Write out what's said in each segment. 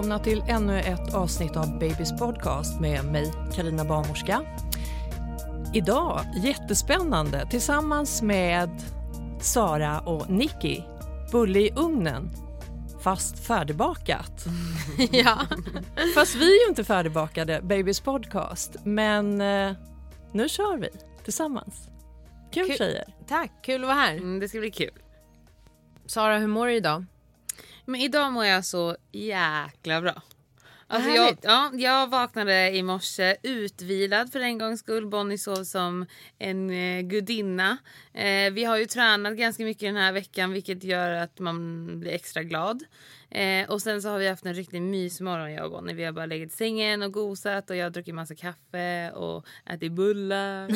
välkomna till ännu ett avsnitt av Babys podcast med mig, Karina Barnmorska. Idag, jättespännande, tillsammans med Sara och Nicky. Bulle i ugnen, fast färdigbakat. ja. Fast vi är ju inte färdigbakade, Babys podcast. Men eh, nu kör vi tillsammans. Kul, Kul. tjejer. Tack, kul att vara här. Mm, det ska bli kul. Sara, hur mår du idag? Men idag mår jag så jäkla bra. Alltså jag, ja, jag vaknade i morse utvilad för en gångs skull. Bonnie sov som en eh, gudinna. Eh, vi har ju tränat ganska mycket den här veckan vilket gör att man blir extra glad. Eh, och sen så har vi haft en riktig mysmorgon jag och Bonnie. Vi har bara legat i sängen och gosat och jag har druckit massa kaffe och ätit bullar.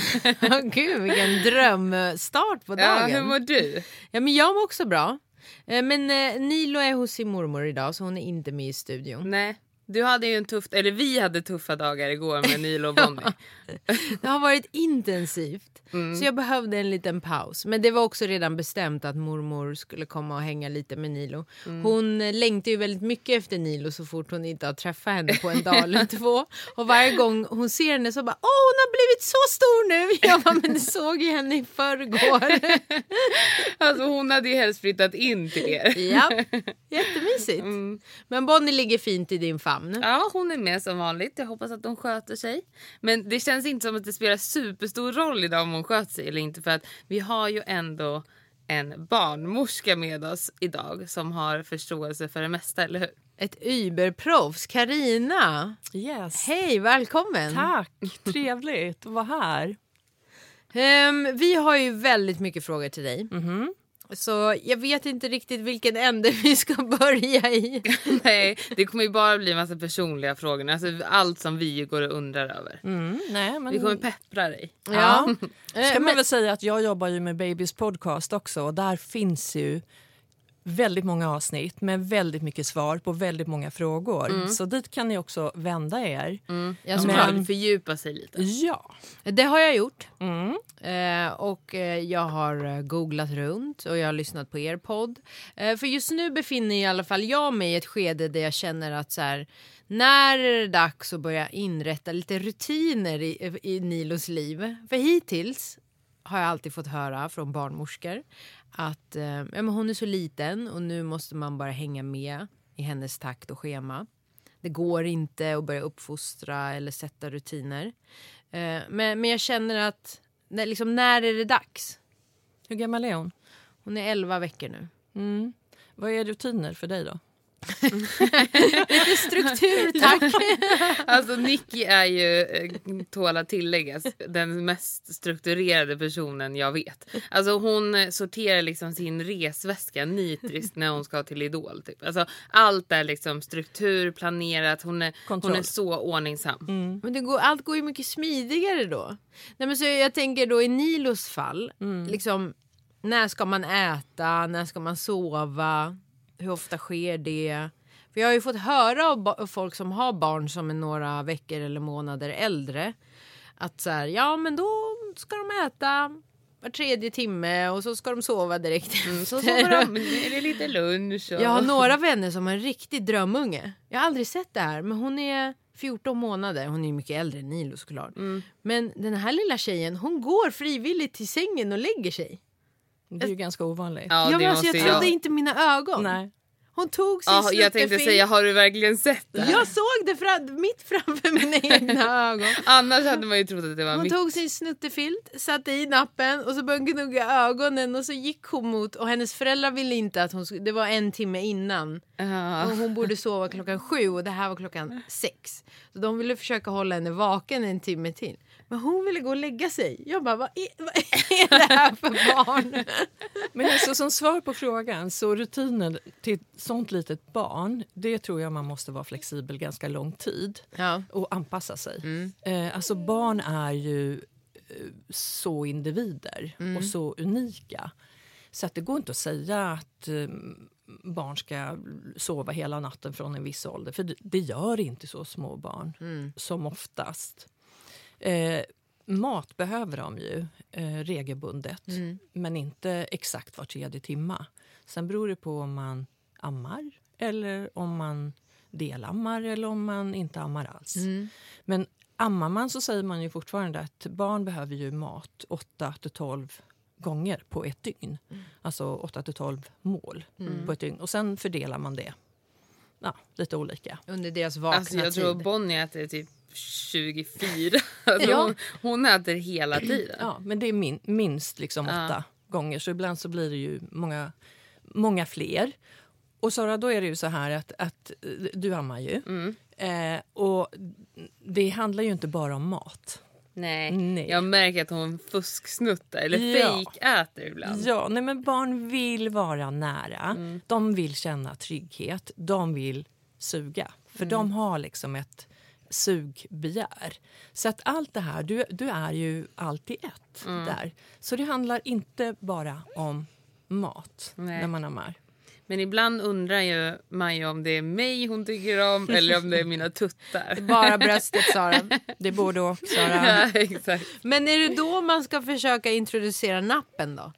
Gud, vilken drömstart på ja, dagen. hur mår du? Ja, men jag mår också bra. Eh, men eh, Nilo är hos sin mormor idag så hon är inte med i studion. Nej. Du hade ju en tuff, eller vi hade tuffa dagar igår med Nilo och Bonnie. Det har varit intensivt Mm. så jag behövde en liten paus. Men det var också redan bestämt att mormor skulle komma och hänga lite med Nilo. Mm. Hon längtar ju väldigt mycket efter Nilo så fort hon inte har träffat henne på en dag eller två. Och varje gång hon ser henne så bara åh hon har blivit så stor nu. Jag bara men du såg ju henne i förrgår. Alltså hon hade ju helst flyttat in till er. ja, jättemysigt. Mm. Men Bonnie ligger fint i din famn. Ja, hon är med som vanligt. Jag hoppas att hon sköter sig. Men det känns inte som att det spelar superstor roll idag om hon sköter sig eller inte. För att vi har ju ändå en barnmorska med oss idag som har förståelse för det mesta, eller hur? Ett überproffs, Karina. Yes. Hej, välkommen. Tack, trevligt att vara här. Ehm, vi har ju väldigt mycket frågor till dig. Mhm. Så jag vet inte riktigt vilken ände vi ska börja i. Nej, det kommer ju bara bli en massa personliga frågor. Alltså allt som vi går och undrar över. Mm, nej, men... Vi kommer peppra dig. Ja. Ska Eh, man men, väl säga att jag jobbar ju med Babys podcast också och där finns ju väldigt många avsnitt med väldigt mycket svar på väldigt många frågor. Så dit kan ni också vända er. ja, Som såklart. vill fördjupa sig lite. Ja. Det har jag gjort. Mm. Eh, och eh, jag har eh, googlat runt och jag har lyssnat på er podd. Eh, för just nu befinner i alla fall jag mig i ett skede där jag känner att så här, när är det dags att börja inrätta lite rutiner i, i Nilos liv? För hittills har jag alltid fått höra från barnmorskor att eh, ja, men hon är så liten och nu måste man bara hänga med i hennes takt och schema. Det går inte att börja uppfostra eller sätta rutiner. Eh, men, men jag känner att när, liksom, när är det dags? Hur gammal är hon? Hon är 11 veckor nu. Mm. Vad är rutiner för dig då? Lite struktur tack. Alltså Nicky är ju, eh, tål att tilläggas, den mest strukturerade personen jag vet. Alltså hon sorterar liksom sin resväska nitriskt när hon ska till Idol. Typ. Alltså allt är liksom struktur, planerat, hon är, hon är så ordningsam. men det går, allt går ju mycket smidigare då. Nej, men så jag tänker då i Nilos fall, liksom, när ska man äta, när ska man sova, hur ofta sker det? För jag har ju fått höra av folk som har barn som är några veckor eller månader äldre att så här, ja men då ska de äta var tredje timme och så ska de sova direkt Mm, så sover de, är det lite lunch och... Jag har några vänner som har en riktig drömunge. Jag har aldrig sett det här, men hon är 14 månader. Hon är ju mycket äldre än Nilo såklart. Mm. Men den här lilla tjejen, hon går frivilligt till sängen och lägger sig. Det är ju ganska ovanligt. Ja, Ja, men alltså, jag trodde inte mina ögon. Nej. Hon tog sin Ja, jag tänkte säga, har du verkligen sett det här? Jag såg det fram, mitt framför mina egna ögon. Annars hade man ju trott att det var Hon mitt. tog sin snuttefilt, satte i nappen och så började hon gnugga ögonen och så gick hon mot och hennes föräldrar ville inte att hon skulle, det var en timme innan Ja. och hon borde sova klockan sju och det här var klockan sex. Så de ville försöka hålla henne vaken en timme till. Men hon ville gå och lägga sig. Jag bara, vad är, vad är det här för barn? Men alltså, som svar på frågan, så rutiner till sånt litet barn det tror jag man måste vara flexibel ganska lång tid Ja. och anpassa sig. Eh, alltså barn är ju eh, så individer och så unika. Så att det går inte att säga att eh, barn ska sova hela natten från en viss ålder. För det, gör inte så små barn, som oftast. Eh, mat behöver de ju eh, regelbundet, men inte exakt var tredje timma. Sen beror det på om man ammar eller om man delammar eller om man inte ammar alls. Men ammar man så säger man ju fortfarande att barn behöver ju mat 8 till 12 gånger på ett dygn. Alltså 8 till 12 mål på ett dygn. Och sen fördelar man det ja, lite olika. Under deras vakna Alltså jag tror tid. Bonnie äter typ 24. Alltså Ja. hon, hon äter hela tiden. Ja, men det är min, minst liksom Ja. åtta gånger. Så ibland så blir det ju många, många fler. Och Sara, då är det ju så här att, att eh, du ammar ju. Mm. Eh, och det handlar ju inte bara om mat. Nej. Nej. Jag märker att hon fusksnuttar eller Ja. fejkäter ibland. Ja, nej men barn vill vara nära. De vill känna trygghet. De vill suga. För de har liksom ett sugbegär. Så att allt det här, du, du är ju allt i ett där. Så det handlar inte bara om mat Nej. när man ammar. Men ibland undrar ju Maja om det är mig hon tycker om eller om det är mina tuttar. Bara bröstet Sara. Det borde också Sara. ja, exakt. Men är det då man ska försöka introducera nappen då?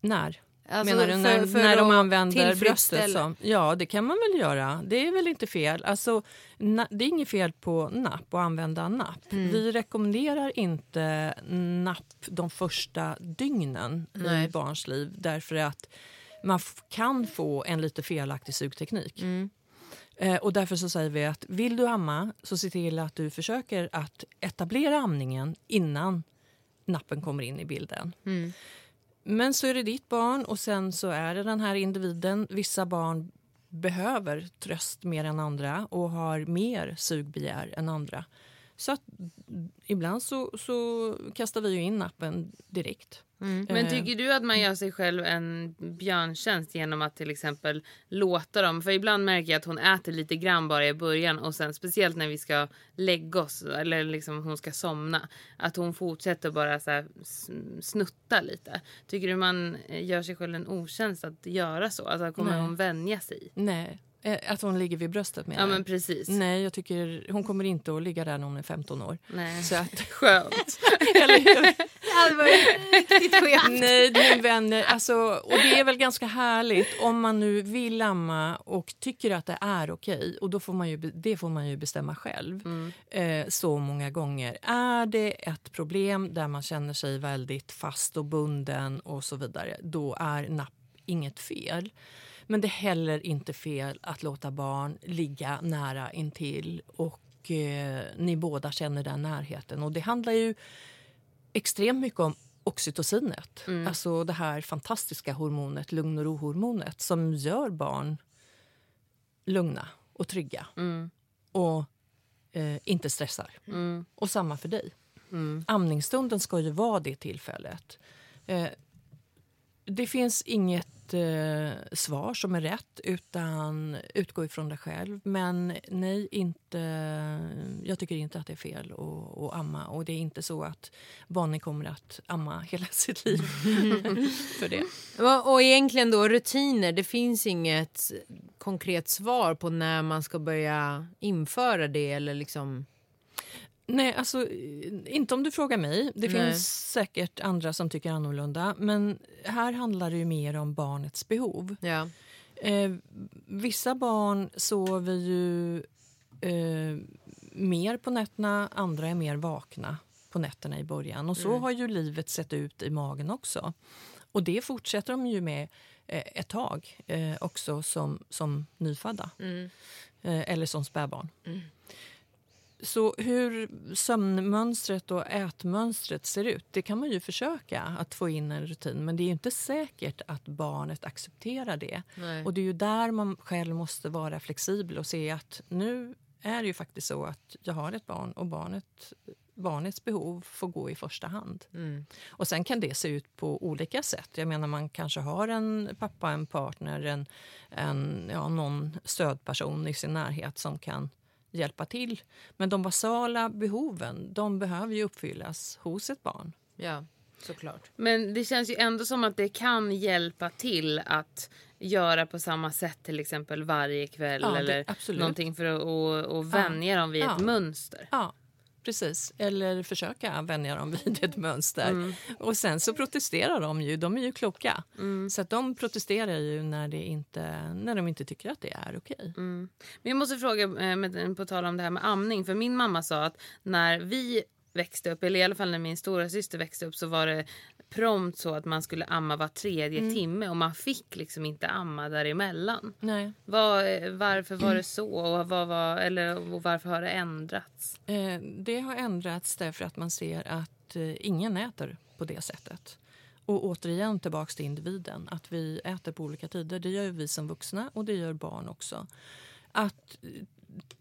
När? Alltså, Menar du när, för- för när de använder bröstet? Som, ja, det kan man väl göra. Det är väl inte fel. Alltså, na, det är inget fel på napp och använda napp. Mm. Vi rekommenderar inte napp de första dygnen Nej. i barns liv därför att man kan få en lite felaktig sugteknik. Mm. Eh, och därför så säger vi att vill du amma så se till att du försöker att etablera amningen innan nappen kommer in i bilden. Mm. Men så är det ditt barn och sen så är det den här individen. Vissa barn behöver tröst mer än andra och har mer sugbegär än andra. Så att mm, ibland så, så kastar vi ju in nappen direkt. Mm. Men Eh, tycker du att man gör sig själv en björntjänst genom att till exempel låta dem? För ibland märker jag att hon äter lite grann bara i början och sen speciellt när vi ska lägga oss eller liksom hon ska somna. Att hon fortsätter bara så snutta lite. Tycker du man eh, gör sig själv en otjänst att göra så? Alltså kommer Nej. hon vänja sig? Nej, att hon ligger vid bröstet menar Ja men precis. Nej, jag tycker hon kommer inte att ligga där när hon är 15 år. Nej. Så att, Skönt. eller hur? Det var riktigt skevt. Nej, min vänner. Alltså, och det är väl ganska härligt om man nu vill amma och tycker att det är okej. Och då får man ju, det får man ju bestämma själv eh, så många gånger. Är det ett problem där man känner sig väldigt fast och bunden och så vidare, då är napp inget fel. Men det är heller inte fel att låta barn ligga nära intill och eh, ni båda känner den närheten. Och det handlar ju extremt mycket om oxytocinet. Alltså det här fantastiska hormonet, lugn och ro-hormonet som gör barn lugna och trygga Mm. och eh, inte stressar. Mm. Och samma för dig. Mm. Amningsstunden ska ju vara det tillfället. Eh, det finns inget eh, svar som är rätt, utan utgå ifrån dig själv. Men nej, inte, jag tycker inte att det är fel att, att amma. Och det är inte så att barnen kommer att amma hela sitt liv för det. Och, och egentligen då rutiner, det finns inget konkret svar på när man ska börja införa det eller liksom... Nej, alltså inte om du frågar mig. Det Nej. finns säkert andra som tycker annorlunda. Men här handlar det ju mer om barnets behov. Ja. Eh, vissa barn sover ju eh, mer på nätterna, andra är mer vakna på nätterna i början. Och så har ju livet sett ut i magen också. Och det fortsätter de ju med eh, ett tag eh, också som, som nyfödda Mm. eh, eller som spädbarn. Så hur sömnmönstret och ätmönstret ser ut, det kan man ju försöka att få in en rutin. Men det är inte säkert att barnet accepterar det. Nej. Och det är ju där man själv måste vara flexibel och se att nu är det ju faktiskt så att jag har ett barn och barnet, barnets behov får gå i första hand. Mm. Och sen kan det se ut på olika sätt. Jag menar man kanske har en pappa, en partner, en, en, ja, någon stödperson i sin närhet som kan hjälpa till. Men de basala behoven, de behöver ju uppfyllas hos ett barn. Ja, såklart. Men det känns ju ändå som att det kan hjälpa till att göra på samma sätt till exempel varje kväll Ja, det- eller absolut. någonting för att och, och vänja dem vid Ja. ett mönster. Ja, precis. Eller försöka vänja dem vid ett mönster. Och sen så protesterar de ju. De är ju kloka. Så att de protesterar ju när, det inte, när de inte tycker att det är okej. Men jag måste fråga, eh, med, på tal om det här med amning. För min mamma sa att när vi växte upp, eller i alla fall när min stora syster växte upp så var det prompt så att man skulle amma var tredje timme och man fick liksom inte amma däremellan. Nej. Var, varför var det så och, vad var, eller, och varför har det ändrats? Eh, det har ändrats därför att man ser att eh, ingen äter på det sättet. Och återigen tillbaks till individen. Att vi äter på olika tider. Det gör vi som vuxna och det gör barn också. Att eh,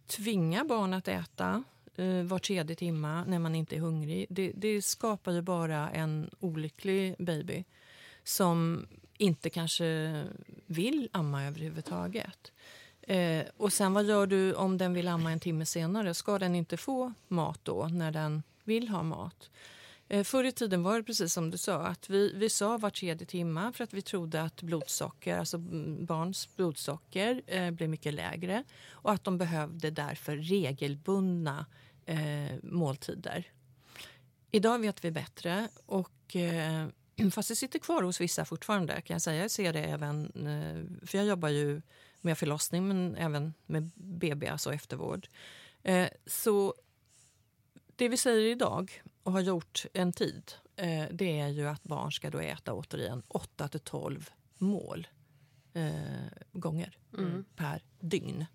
tvinga barn att äta eh, var tredje timme när man inte är hungrig det, det skapar ju bara en olycklig baby som inte kanske vill amma överhuvudtaget. Eh, och sen vad gör du om den vill amma en timme senare? Ska den inte få mat då när den vill ha mat? Eh, förr i tiden var det precis som du sa, att vi, vi sa var tredje timme för att vi trodde att blodsocker, alltså barns blodsocker eh, blev mycket lägre och att de behövde därför regelbundna eh, måltider. Idag vet vi bättre och eh, fast det sitter kvar hos vissa fortfarande kan jag säga. Jag ser det även, eh, för jag jobbar ju med förlossning men även med BB, alltså eftervård. Eh, så det vi säger idag och har gjort en tid eh, det är ju att barn ska då äta återigen 8 till 12 mål eh, gånger per dygn.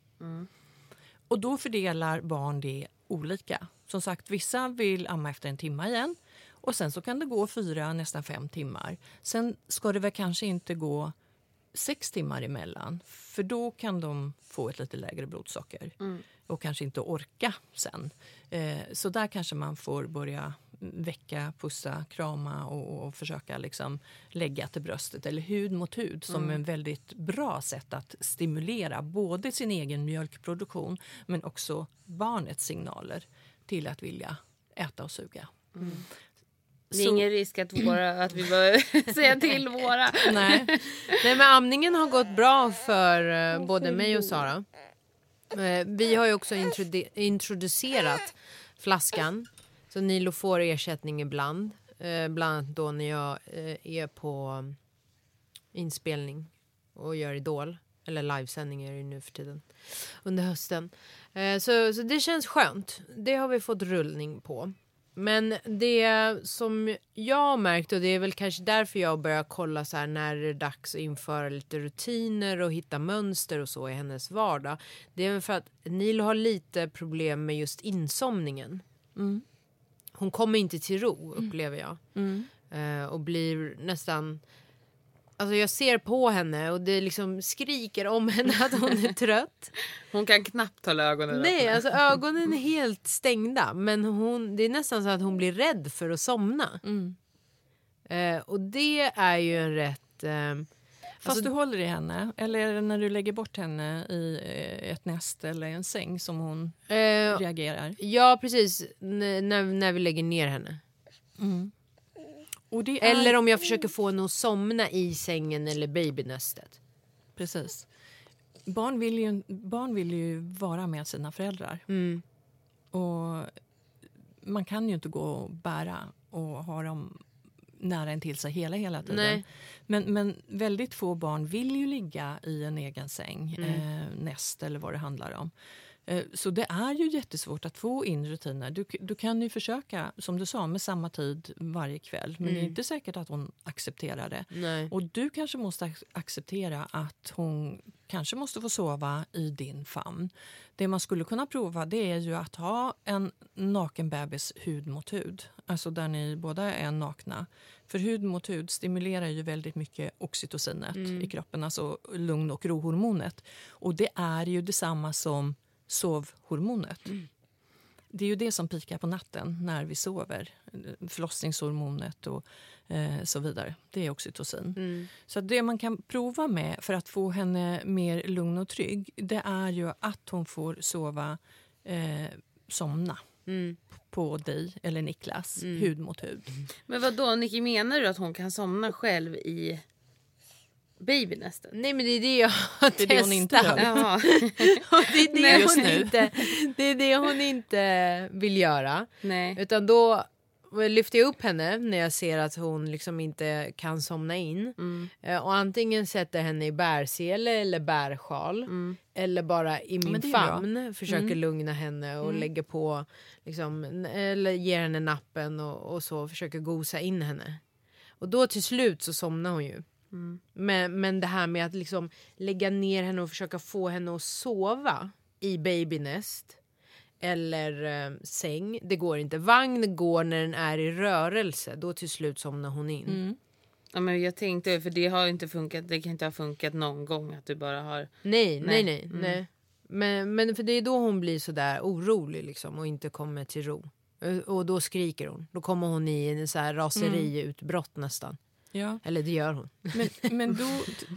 Och då fördelar barn det olika. Som sagt, vissa vill amma efter en timme igen och sen så kan det gå fyra, nästan fem timmar. Sen ska det väl kanske inte gå sex timmar emellan för då kan de få ett lite lägre blodsocker och kanske inte orka sen. Eh, så där kanske man får börja väcka, pussa, krama och, och försöka liksom lägga till bröstet eller hud mot hud som en väldigt bra sätt att stimulera både sin egen mjölkproduktion men också barnets signaler till att vilja äta och suga. Det är Så- ingen risk att, våra, att vi bör säga till våra. Nej. Nej men amningen har gått bra för eh, både mig och Sara. Eh, vi har ju också introdu- introducerat flaskan. Så Nilo får ersättning ibland. Eh, bland annat då när jag är på inspelning och gör Idol. Eller livesändning är det ju nu för tiden. Under hösten. Så, så det känns skönt. Det har vi fått rullning på. Men det som jag har märkt och det är väl kanske därför jag börjar kolla så här när det är dags att införa lite rutiner och hitta mönster och så i hennes vardag. Det är väl för att Nilo har lite problem med just insomningen. Hon kommer inte till ro upplever jag. Eh, och blir nästan Alltså jag ser på henne och det liksom skriker om henne att hon är trött. Hon kan knappt hålla ögonen Nej, öppna. alltså ögonen är helt stängda. Men hon, det är nästan så att hon blir rädd för att somna. Eh, och det är ju en rätt... Eh, Fast alltså, du håller i henne, eller är det när du lägger bort henne i eh, ett näst eller en säng som hon eh, reagerar? ja, precis. N- när, när vi lägger ner henne. Det är, Eller om jag försöker få henne att somna i sängen eller babynästet. Precis. Barn vill, ju, barn vill ju vara med sina föräldrar. Mm. Och man kan ju inte gå och bära och ha dem nära in till sig hela, hela tiden. Nej. Men, men väldigt få barn vill ju ligga i en egen säng, eh, näst eller vad det handlar om. Eh, Så det är ju jättesvårt att få in rutiner. Du, du kan ju försöka, som du sa, med samma tid varje kväll. Men det är inte säkert att hon accepterar det. Nej. Och du kanske måste ac- acceptera att hon kanske måste få sova i din famn. Det man skulle kunna prova det är ju att ha en naken bebis hud mot hud. Alltså där ni båda är nakna. För hud mot hud stimulerar ju väldigt mycket oxytocinet i kroppen, alltså lugn och rohormonet. Och det är ju detsamma som sovhormonet. Det är ju det som pikar på natten när vi sover. Förlossningshormonet och eh, så vidare. Det är oxytocin. Så att det man kan prova med för att få henne mer lugn och trygg det är ju att hon får sova, eh, somna på dig eller Niklas, hud mot hud. Men vad då Nicky, menar du att hon kan somna själv i babynästet? Nej men det är det jag har Det är det hon inte gör. Det är Nej, det, just hon inte, det är det hon inte vill göra. Nej. Utan då lyfter jag upp henne när jag ser att hon liksom inte kan somna in. Eh, Och antingen sätter henne i bärsele eller bärsjal. Eller bara i min är bra. famn. Försöker lugna henne och lägger på liksom, eller ger henne nappen och, och så. Försöker gosa in henne. Och då till slut så somnar hon ju. Men, men det här med att liksom lägga ner henne och försöka få henne att sova i babynest eller eh, säng, det går inte. Vagn går när den är i rörelse, då till slut somnar hon in. Ja, men jag tänkte, för det har inte funkat. Det kan inte ha funkat någon gång att du bara har... Nej, nej, Nej. nej. nej. Men, men för det är då hon blir så där orolig liksom och inte kommer till ro. Eh, Och då skriker hon. Då kommer hon i en så här raseriutbrott nästan. Ja. Eller det gör hon. Men, men då,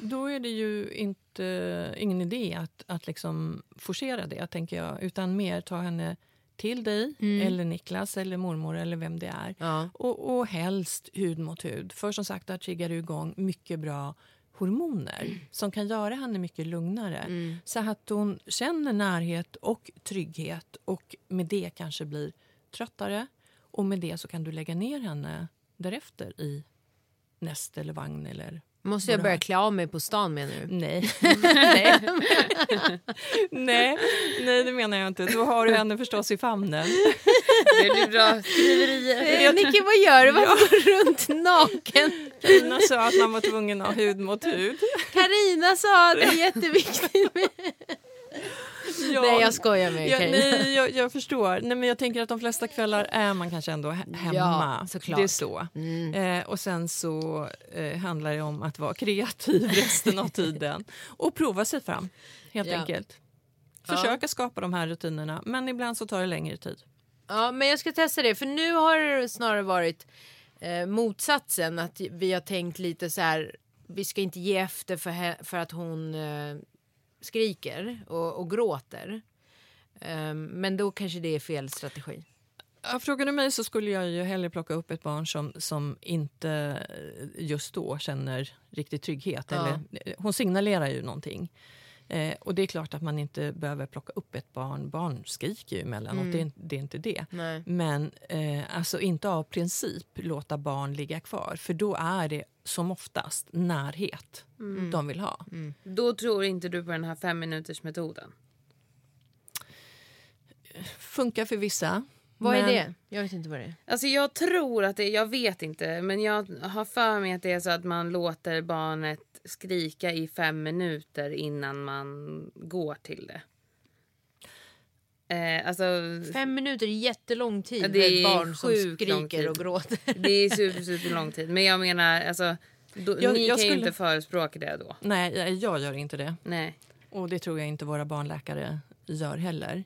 då är det ju inte, ingen idé att, att liksom forcera det, tänker jag. Utan mer ta henne till dig, eller Niklas, eller mormor eller vem det är. Ja. Och, och helst hud mot hud. För som sagt, där triggar du igång mycket bra hormoner som kan göra henne mycket lugnare. Så att hon känner närhet och trygghet och med det kanske blir tröttare. Och med det så kan du lägga ner henne därefter i näst eller vagn eller Måste jag börja klä av mig på stan menar du? Nej. nej. nej. Nej, det menar jag inte. Då har du henne förstås i famnen. Det blir bra skriverier. Eh, Nicky vad gör du? Varför går du runt naken? Tina sa att man var tvungen att ha hud mot hud. Karina sa att det är jätteviktigt med... Ja. Nej jag skojar med Ja, nej, jag, jag förstår. Nej, men jag tänker att de flesta kvällar är man kanske ändå he- hemma. Ja, såklart. Det är så. Eh, och sen så eh, handlar det om att vara kreativ resten av tiden och prova sig fram, helt Ja. enkelt. Försöka skapa de här rutinerna, men ibland så tar det längre tid. Ja, men jag ska testa det. För nu har det snarare varit eh, motsatsen. Att vi har tänkt lite så här. Vi ska inte ge efter för, för att hon eh, skriker och, och gråter. Eh, men då kanske det är fel strategi. Ja, frågar du mig så skulle jag ju hellre plocka upp ett barn som, som inte just då känner riktig trygghet. Ja. Eller, hon signalerar ju någonting. Eh, och det är klart att man inte behöver plocka upp ett barn. Barn skriker ju emellanåt, det, är, det är inte det. Nej. Men eh, alltså inte av princip låta barn ligga kvar. För då är det som oftast närhet de vill ha. Då tror inte du på den här fem minuters metoden. Funkar för vissa. Vad men- är det? Jag vet inte vad det är. Alltså jag tror att det, jag vet inte, men jag har för mig att det är så att man låter barnet skrika i fem minuter innan man går till det. Eh, alltså, Fem minuter är jättelång tid för ett barn som skriker och gråter. det är super, super lång tid. Men jag menar, alltså, då, Jag- ni jag kan ju skulle- inte förespråka det då. Nej, jag- jag gör inte det. Nej. Och det tror jag inte våra barnläkare gör heller.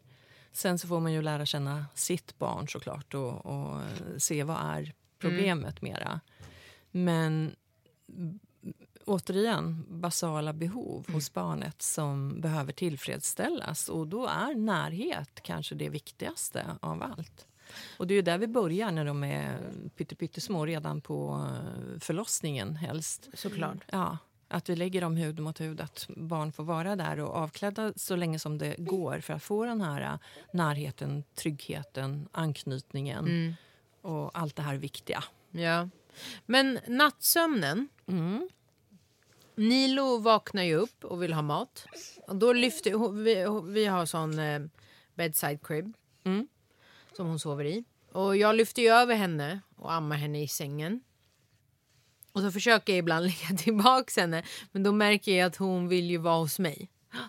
Sen så får man ju lära känna sitt barn såklart och, och se vad är problemet mera. Men återigen, basala behov hos barnet som behöver tillfredsställas. Och då är närhet kanske det viktigaste av allt. Och det är där vi börjar när de är pytte- pyttesmå, redan på eh, förlossningen helst. Såklart. Ja, att vi lägger dem hud mot hud, att barn får vara där och avklädda så länge som det går för att få den här äh, närheten, tryggheten, anknytningen och allt det här viktiga. Ja. Men nattsömnen. Mm. Nilo vaknar ju upp och vill ha mat. Och då lyfter, vi, vi har sån eh, bedside crib Mm. som hon sover i. Och jag lyfter över henne och ammar henne i sängen. Och så försöker jag ibland lägga tillbaks henne men då märker jag att hon vill ju vara hos mig.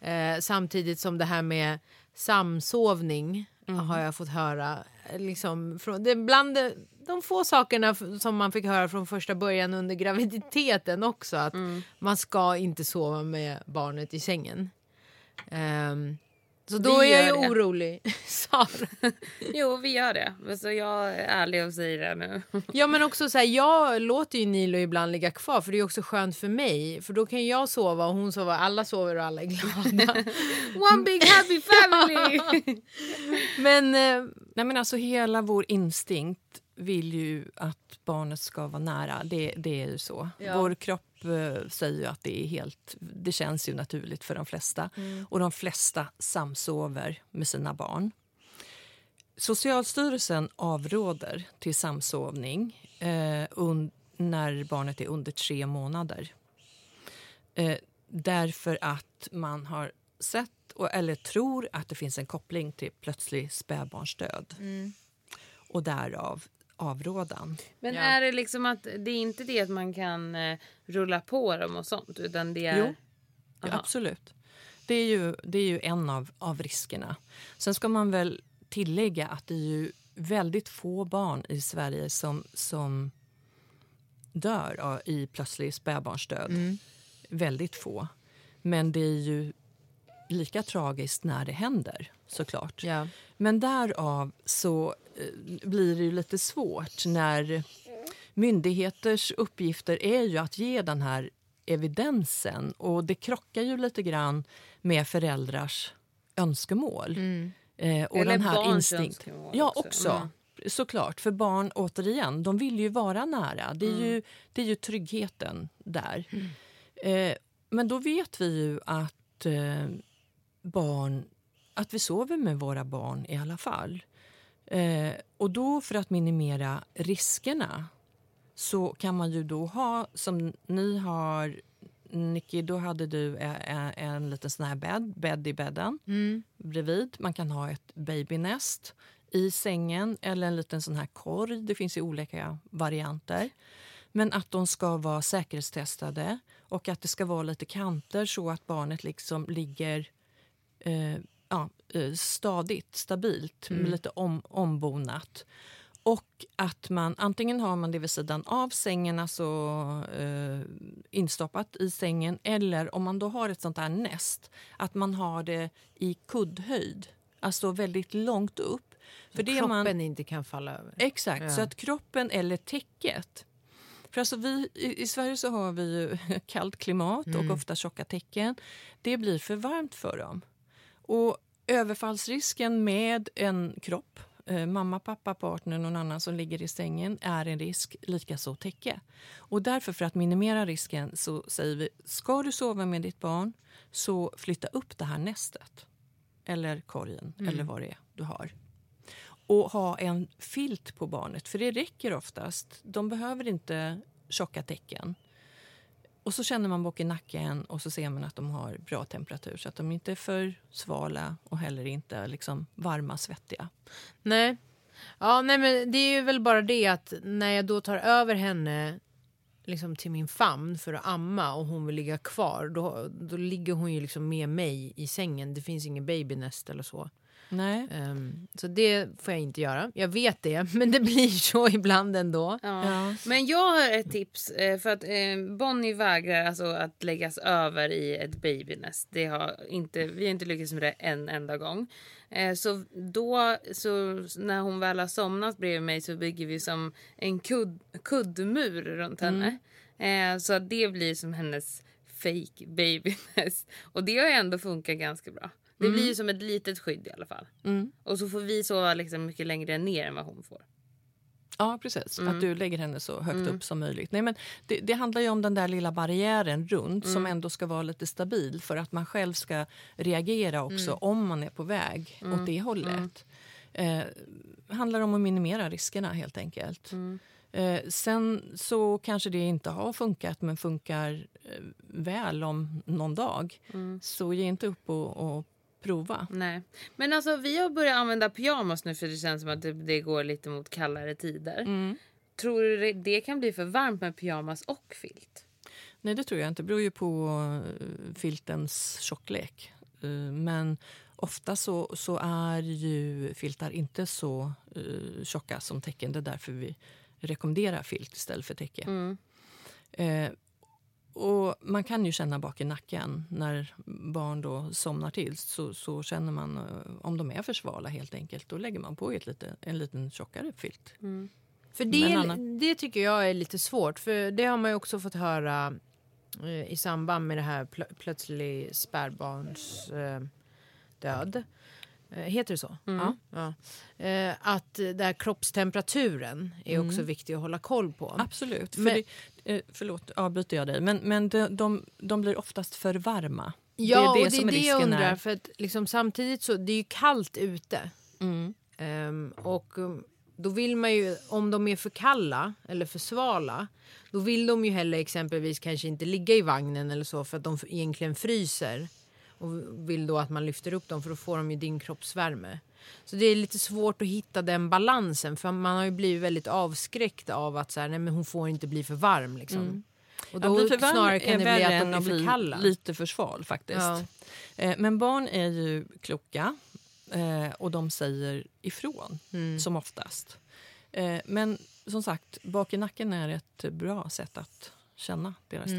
Eh, samtidigt som det här med samsovning har jag fått höra. eh, Liksom, från, det är bland de, de få sakerna som man fick höra från första början under graviditeten också. Att man ska inte sova med barnet i sängen. Ehm, så då Vi är jag ju det. orolig. Sara. Jo, vi gör det. Så jag är ärlig och säger det nu. Ja men också så här, jag låter ju Nilo ibland ligga kvar för det är också skönt för mig. För då kan jag sova och hon sover, alla sover och alla är glada. One big happy family! men eh, Nej, men alltså, hela vår instinkt vill ju att barnet ska vara nära. Det, det är ju så. Ja. Vår kropp eh, säger ju att det är helt... Det känns ju naturligt för de flesta. Och de flesta samsover med sina barn. Socialstyrelsen avråder till samsovning eh, när barnet är under tre månader. Eh, därför att man har sett och, eller tror att det finns en koppling till plötslig spädbarnsdöd. Och därav avrådan. Men Ja. är det liksom att det är inte det att man kan eh, rulla på dem och sånt utan det är... Jo. Ja, absolut. Det är ju, det är ju en av, av riskerna. Sen ska man väl tillägga att det är ju väldigt få barn i Sverige som, som dör ja, i plötslig spädbarnsdöd. Väldigt få. Men det är ju lika tragiskt när det händer, såklart. ja. Men därav så blir det ju lite svårt när myndigheters uppgifter är ju att ge den här evidensen och det krockar ju lite grann med föräldrars önskemål. Eh, och Eller den här barns instinkt. önskemål Ja, också. också. Mm. Såklart, för barn återigen, de vill ju vara nära. Det är, ju, det är ju tryggheten där. Eh, men då vet vi ju att eh, barn att vi sover med våra barn i alla fall. Eh, och då för att minimera riskerna så kan man ju då ha, som ni har, Nicky, då hade du en, en, en liten sån här bädd, bädd i bädden bredvid. Man kan ha ett babynest i sängen eller en liten sån här korg. Det finns ju olika varianter. Men att de ska vara säkerhetstestade och att det ska vara lite kanter så att barnet liksom ligger eh, ja, stadigt, stabilt, med lite om, ombonat. Och att man antingen har man det vid sidan av sängen, alltså eh, instoppat i sängen eller om man då har ett sånt här näst, att man har det i kuddhöjd, alltså väldigt långt upp. För det Kroppen man, inte kan falla över. Exakt, Ja. så att kroppen eller täcket för alltså vi, i, I Sverige så har vi ju kallt klimat och ofta tjocka täcken. Det blir för varmt för dem. Och överfallsrisken med en kropp, eh, mamma, pappa, partner, någon annan som ligger i sängen är en risk, likaså täcke. Och därför för att minimera risken så säger vi, ska du sova med ditt barn så flytta upp det här nästet. Eller korgen, eller vad det är du har och ha en filt på barnet. För det räcker oftast. De behöver inte tjocka täcken. Och så känner man bak i nacken och så ser man att de har bra temperatur så att de inte är för svala och heller inte liksom varma, svettiga. Nej. Ja, nej men det är ju väl bara det att när jag då tar över henne liksom till min famn för att amma och hon vill ligga kvar då, då ligger hon ju liksom med mig i sängen. Det finns ingen babynest eller så. Nej. Ehm, så det får jag inte göra. Jag vet det, men det blir så ibland ändå. Ja. Ja. Men jag har ett tips. eh, För att eh, Bonnie vägrar alltså att läggas över i ett babynest. Det har inte, vi har inte lyckats med det en enda gång. Eh, Så då, så när hon väl har somnat bredvid mig så bygger vi som en kudd, kuddmur runt henne. Eh, Så att det blir som hennes fake babynest. Och det har ju ändå funkat ganska bra. Det blir ju som ett litet skydd i alla fall. Mm. Och så får vi sova liksom mycket längre ner än vad hon får. Ja, precis. Mm. Att du lägger henne så högt upp som möjligt. Nej, men det, det handlar ju om den där lilla barriären runt som Mm. ändå ska vara lite stabil för att man själv ska reagera också Mm. om man är på väg åt det hållet. Eh, handlar om att minimera riskerna helt enkelt. Mm. Eh, sen så kanske det inte har funkat men funkar eh, väl om någon dag. Mm. Så ge inte upp och, och prova. Nej. Men alltså vi har börjat använda pyjamas nu för det känns som att det, det går lite mot kallare tider. Mm. Tror du det, det kan bli för varmt med pyjamas och filt? Nej, det tror jag inte. Det beror ju på eh, filtens tjocklek. Eh, Men ofta så, så är ju filtar inte så uh, tjocka som täcken. Det är därför vi rekommenderar filt istället för täcke. Mm. Eh, och man kan ju känna bak i nacken när barn då somnar till. Så, så känner man eh, om de är för svala helt enkelt. Då lägger man på ett lite, en liten tjockare filt. För Men det, Anna? det tycker jag är lite svårt. För det har man ju också fått höra eh, i samband med det här plö- plötslig spädbarns eh, död. Eh, heter det så? Ja. Ja. Eh, att där kroppstemperaturen är också viktig att hålla koll på. Absolut. För Men- det, eh, förlåt, avbryter jag dig. Men, men de, de, de blir oftast för varma. Ja, det är det och det som är det jag undrar. är. För att liksom, samtidigt så det är ju kallt ute. Mm. Ehm, och um, då vill man ju, om de är för kalla eller för svala, då vill de ju heller exempelvis kanske inte ligga i vagnen eller så för att de egentligen fryser. Och vill då att man lyfter upp dem för då får de ju din kroppsvärme. Så det är lite svårt att hitta den balansen för man har ju blivit väldigt avskräckt av att så här, nej men hon får inte bli för varm liksom. Och Att då varm snarare kan det bli att de är för kalla. lite för sval faktiskt. Ja. Eh, Men barn är ju kloka eh, och de säger ifrån Mm. som oftast. Eh, Men som sagt, bak i nacken är ett bra sätt att känna deras Mm.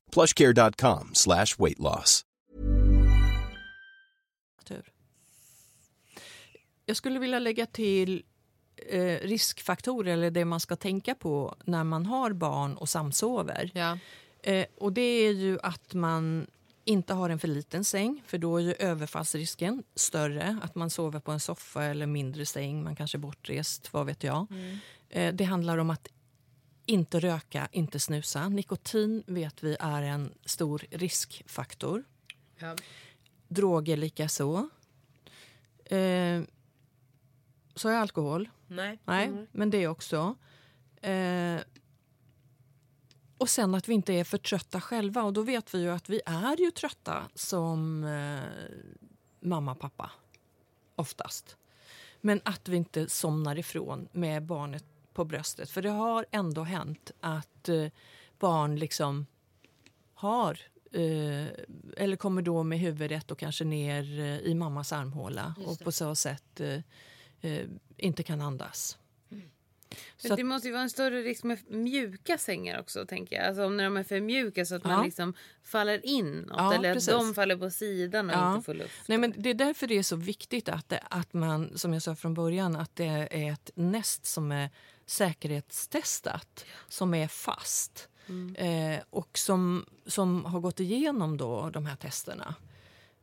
plushcare.com slash weight loss. Jag skulle vilja lägga till eh, riskfaktorer, eller det man ska tänka på när man har barn och samsover. Ja. Eh, och det är ju att man inte har en för liten säng, för då är ju överfallsrisken större. Att man sover på en soffa eller mindre säng, man kanske är bortrest, vad vet jag. Eh, det handlar om att inte röka, inte snusa. Nikotin vet vi är en stor riskfaktor. Ja. Droger likaså. Eh, så är alkohol. Nej. Nej, men det också. Eh, och sen att vi inte är för trötta själva. Och då vet vi ju att vi är ju trötta som eh, mamma pappa. Oftast. Men att vi inte somnar ifrån med barnet på bröstet. För det har ändå hänt att eh, barn liksom har eh, eller kommer då med huvudet och kanske ner eh, i mammas armhåla och på så sätt inte kan andas. Så att, det måste ju vara en större risk med mjuka sängar också tänker jag. Alltså när de är för mjuka så att Ja. man liksom faller inåt Ja, eller precis. att de faller på sidan och Ja. inte får luft. nej, men det är därför det är så viktigt att, det, att man, som jag sa från början, att det är ett näst som är säkerhetstestat, som är fast eh, och som, som har gått igenom då de här testerna.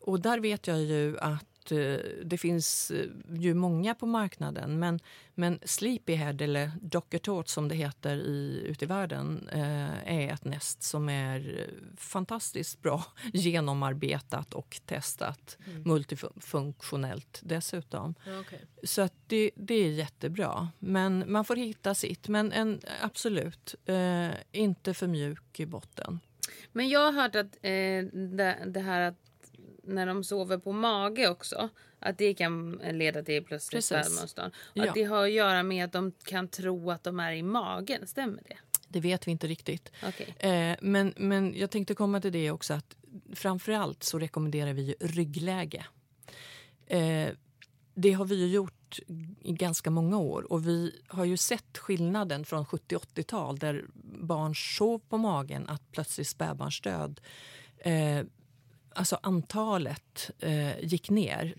Och där vet jag ju att eh, det finns eh, ju många på marknaden men, men Sleepyhead, eller Docker Tot som det heter i, ute i världen eh, är ett näst som är fantastiskt bra genomarbetat och testat multifunktionellt dessutom. Så att det, det är jättebra. Men man får hitta sitt. Men en, absolut, inte för mjuk i botten. Men jag har hört att eh, det, det här att när de sover på mage också. Att det kan leda till plötsligt spädbarnsdöd. Ja. att det har att göra med att de kan tro att de är i magen. Stämmer det? Det vet vi inte riktigt. Okej. Eh, men, men jag tänkte komma till det också att framförallt så rekommenderar vi ryggläge. Eh, det har vi ju gjort i ganska många år och vi har ju sett skillnaden från 70-80-tal där barn sov på magen att plötsligt spädbarnsdöd eh, alltså antalet eh, gick ner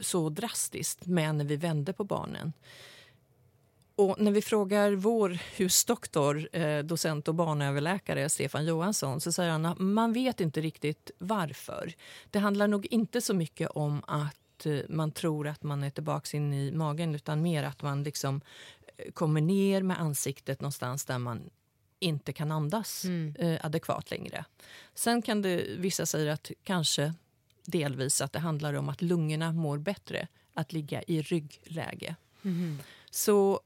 så drastiskt med när vi vände på barnen. Och när vi frågar vår husdoktor, eh, docent och barnöverläkare Stefan Johansson så säger han att man vet inte riktigt varför. Det handlar nog inte så mycket om att eh, man tror att man är tillbaka in i magen utan mer att man liksom eh, kommer ner med ansiktet någonstans där man inte kan andas eh, adekvat längre. Sen kan det, vissa säger att kanske delvis att det handlar om att lungorna mår bättre att ligga i ryggläge. Så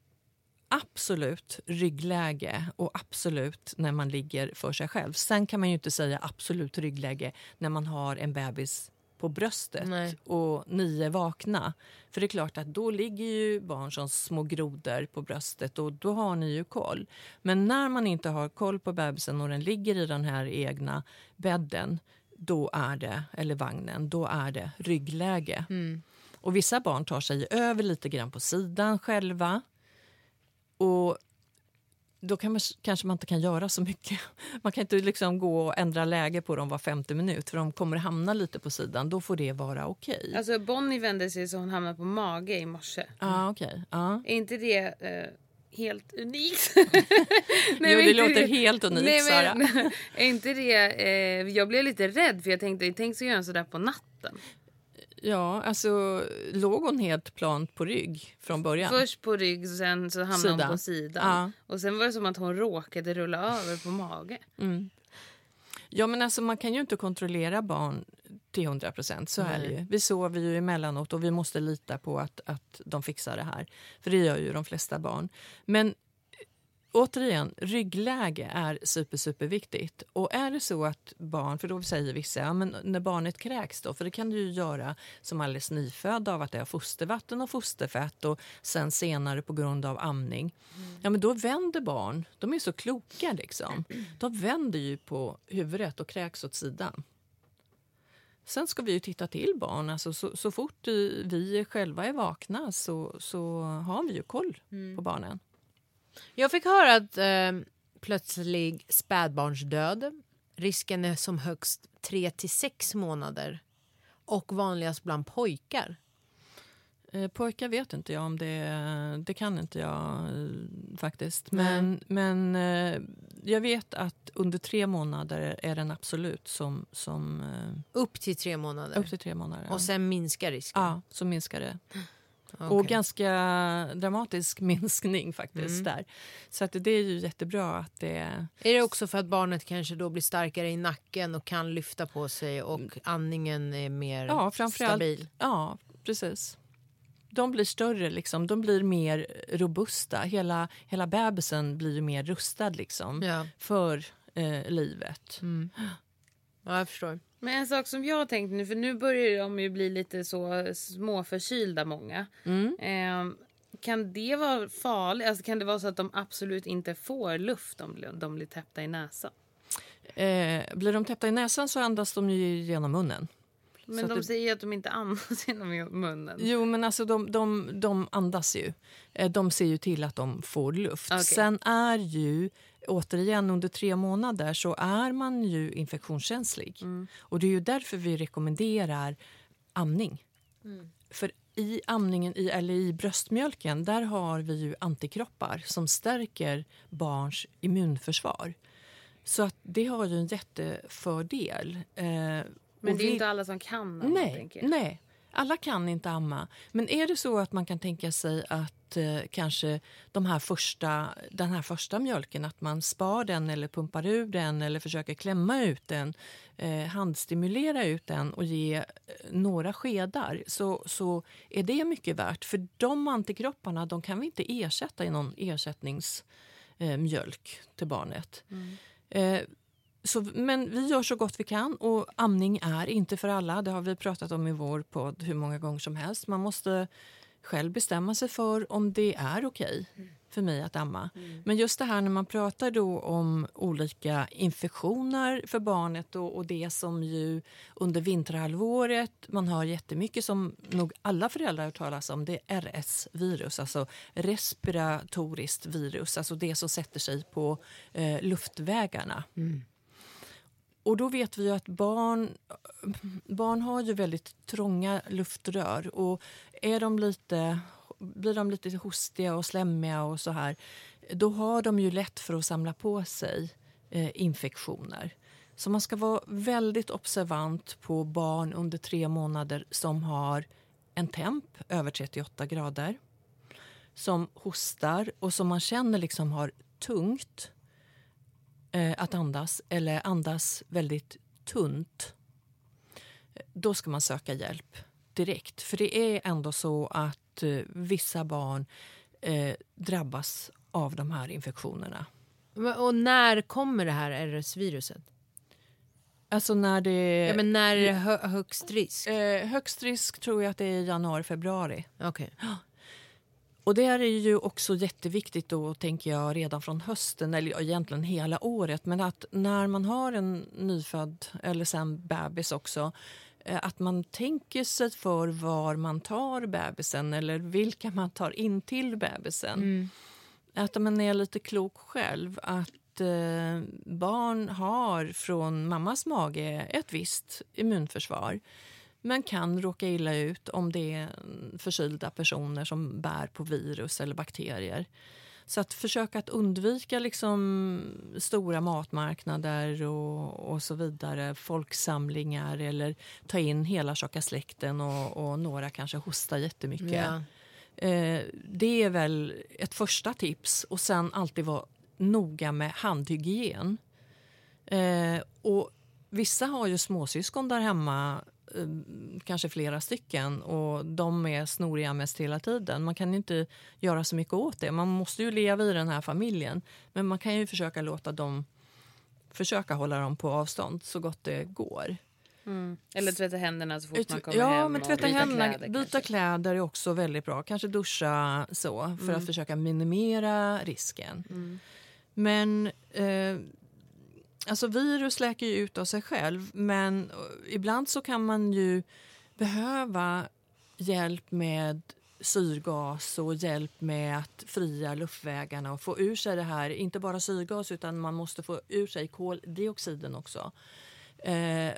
absolut ryggläge och absolut när man ligger för sig själv. Sen kan man ju inte säga absolut ryggläge när man har en bebis på bröstet Nej. och ni är vakna. För det är klart att då ligger ju barn som små grodor på bröstet och då har ni ju koll. Men när man inte har koll på bebisen och den ligger i den här egna bädden då är det, eller vagnen, då är det ryggläge. Och vissa barn tar sig över lite grann på sidan själva. Och då kan man, kanske man inte kan göra så mycket. Man kan inte liksom gå och ändra läge på dem var femte minut för de kommer hamna lite på sidan. Då får det vara okej. Alltså Bonnie vände sig så hon hamnade på mage i morse. Ja, okej. Ja. Är inte det eh, helt unikt? Jo, men det låter helt unikt, Nej, Sara. men, är inte det... Eh, jag blev lite rädd för jag tänkte, tänk så gör en sådär på natten. Ja, alltså låg hon helt plant på rygg från början? Först på rygg, sen så hamnade Sida. hon på sidan. Ja. Och sen var det som att hon råkade rulla över på mage. Ja, men alltså man kan ju inte kontrollera barn till 100 procent. Så är ju. Vi sover ju emellanåt och vi måste lita på att, att de fixar det här. För det gör ju de flesta barn. Men återigen, ryggläge är super, superviktigt. Och är det så att barn, för då säger vissa, ja, men när barnet kräks då, för det kan du ju göra som alldeles nyfödd av att det har fostervatten och fosterfett och sen senare på grund av amning. Ja, men då vänder barn, de är så kloka liksom. De vänder ju på huvudet och kräks åt sidan. Sen ska vi ju titta till barn. Alltså så, så fort eh, vi själva är vakna så, så har vi ju koll på barnen. Jag fick höra att eh, plötslig spädbarnsdöd, risken är som högst 3 till 6 månader och vanligast bland pojkar. Eh, pojkar vet inte jag om det... Det kan inte jag eh, faktiskt. Men, men eh, jag vet att under tre månader är den absolut som... som eh, Upp till 3 månader. upp till tre månader. Och sen minskar risken. Ja, så minskar det. Okej. Och ganska dramatisk minskning faktiskt där. Så att det är ju jättebra att det... Är det också för att barnet kanske då blir starkare i nacken och kan lyfta på sig och andningen är mer Ja, stabil? Ja, precis. De blir större, liksom. de blir mer robusta. Hela, hela bebisen blir ju mer rustad liksom, Ja. för eh, livet. ja, jag förstår. Men en sak som jag har tänkt nu, för nu börjar de ju bli lite så småförkylda många. Eh, kan det vara farligt? Alltså, kan det vara så att de absolut inte får luft om de blir täppta i näsan? Eh, blir de täppta i näsan så andas de ju genom munnen. Men de det- säger att de inte andas genom munnen. Jo, men alltså de, de, de andas ju. Eh, De ser ju till att de får luft. Okej. Sen är ju, återigen, under tre månader så är man ju infektionskänslig. Och det är ju därför vi rekommenderar amning. För i amningen, i, eller i bröstmjölken, där har vi ju antikroppar som stärker barns immunförsvar. Så att det har ju en jättefördel. Eh, Men det är vi- inte alla som kan amma, Nej, nej, alla kan inte amma. Men är det så att man kan tänka sig att eh, kanske de här första, den här första mjölken, att man spar den eller pumpar ur den eller försöker klämma ut den, eh, handstimulera ut den och ge eh, några skedar så, så är det mycket värt. För de antikropparna de kan vi inte ersätta i någon ersättningsmjölk eh, till barnet. Eh, så, men vi gör så gott vi kan och amning är inte för alla. Det har vi pratat om i vår podd hur många gånger som helst. Man måste själv bestämma sig för om det är okej för mig att amma. Men just det här när man pratar då om olika infektioner för barnet och, och det som ju under vinterhalvåret man hör jättemycket som nog alla föräldrar har talas om, det är RS-virus, alltså respiratoriskt virus, alltså det som sätter sig på eh, luftvägarna. Och då vet vi ju att barn, barn har ju väldigt trånga luftrör och är de lite, blir de lite hostiga och slemmiga och så här då har de ju lätt för att samla på sig eh, infektioner. Så man ska vara väldigt observant på barn under tre månader som har en temp över 38 grader som hostar och som man känner liksom har tungt eh, att andas eller andas väldigt tunt då ska man söka hjälp direkt. För det är ändå så att eh, vissa barn eh, drabbas av de här infektionerna. Och när kommer det här RS-viruset? Alltså när det... Ja, men när är det hö högst risk? eh, högst risk tror jag att det är januari, februari. Okej. Och det är ju också jätteviktigt då, tänker jag, redan från hösten, eller egentligen hela året. Men att när man har en nyfödd, eller sen bebis också, eh, att man tänker sig för var man tar bebisen eller vilka man tar in till bebisen. Att man är lite klok själv. Att eh, barn har från mammas mage ett visst immunförsvar men kan råka illa ut om det är förkylda personer som bär på virus eller bakterier. Så att försöka att undvika liksom stora matmarknader och, och så vidare, folksamlingar eller ta in hela tjocka släkten och, och några kanske hostar jättemycket. Eh, det är väl ett första tips. Och sen alltid vara noga med handhygien. Eh, och vissa har ju småsyskon där hemma, kanske flera stycken och de är snoriga mest hela tiden. Man kan inte göra så mycket åt det. Man måste ju leva i den här familjen. Men man kan ju försöka låta dem försöka hålla dem på avstånd så gott det går. Eller tvätta händerna så fort man kommer ja, hem. men och tvätta byta händerna, kläder byta kanske. kläder är också väldigt bra. Kanske duscha så för att försöka minimera risken. Men eh, alltså virus läker ju ut av sig själv men eh, ibland så kan man ju behöva hjälp med syrgas och hjälp med att fria luftvägarna och få ur sig det här, inte bara syrgas utan man måste få ur sig koldioxiden också. Eh,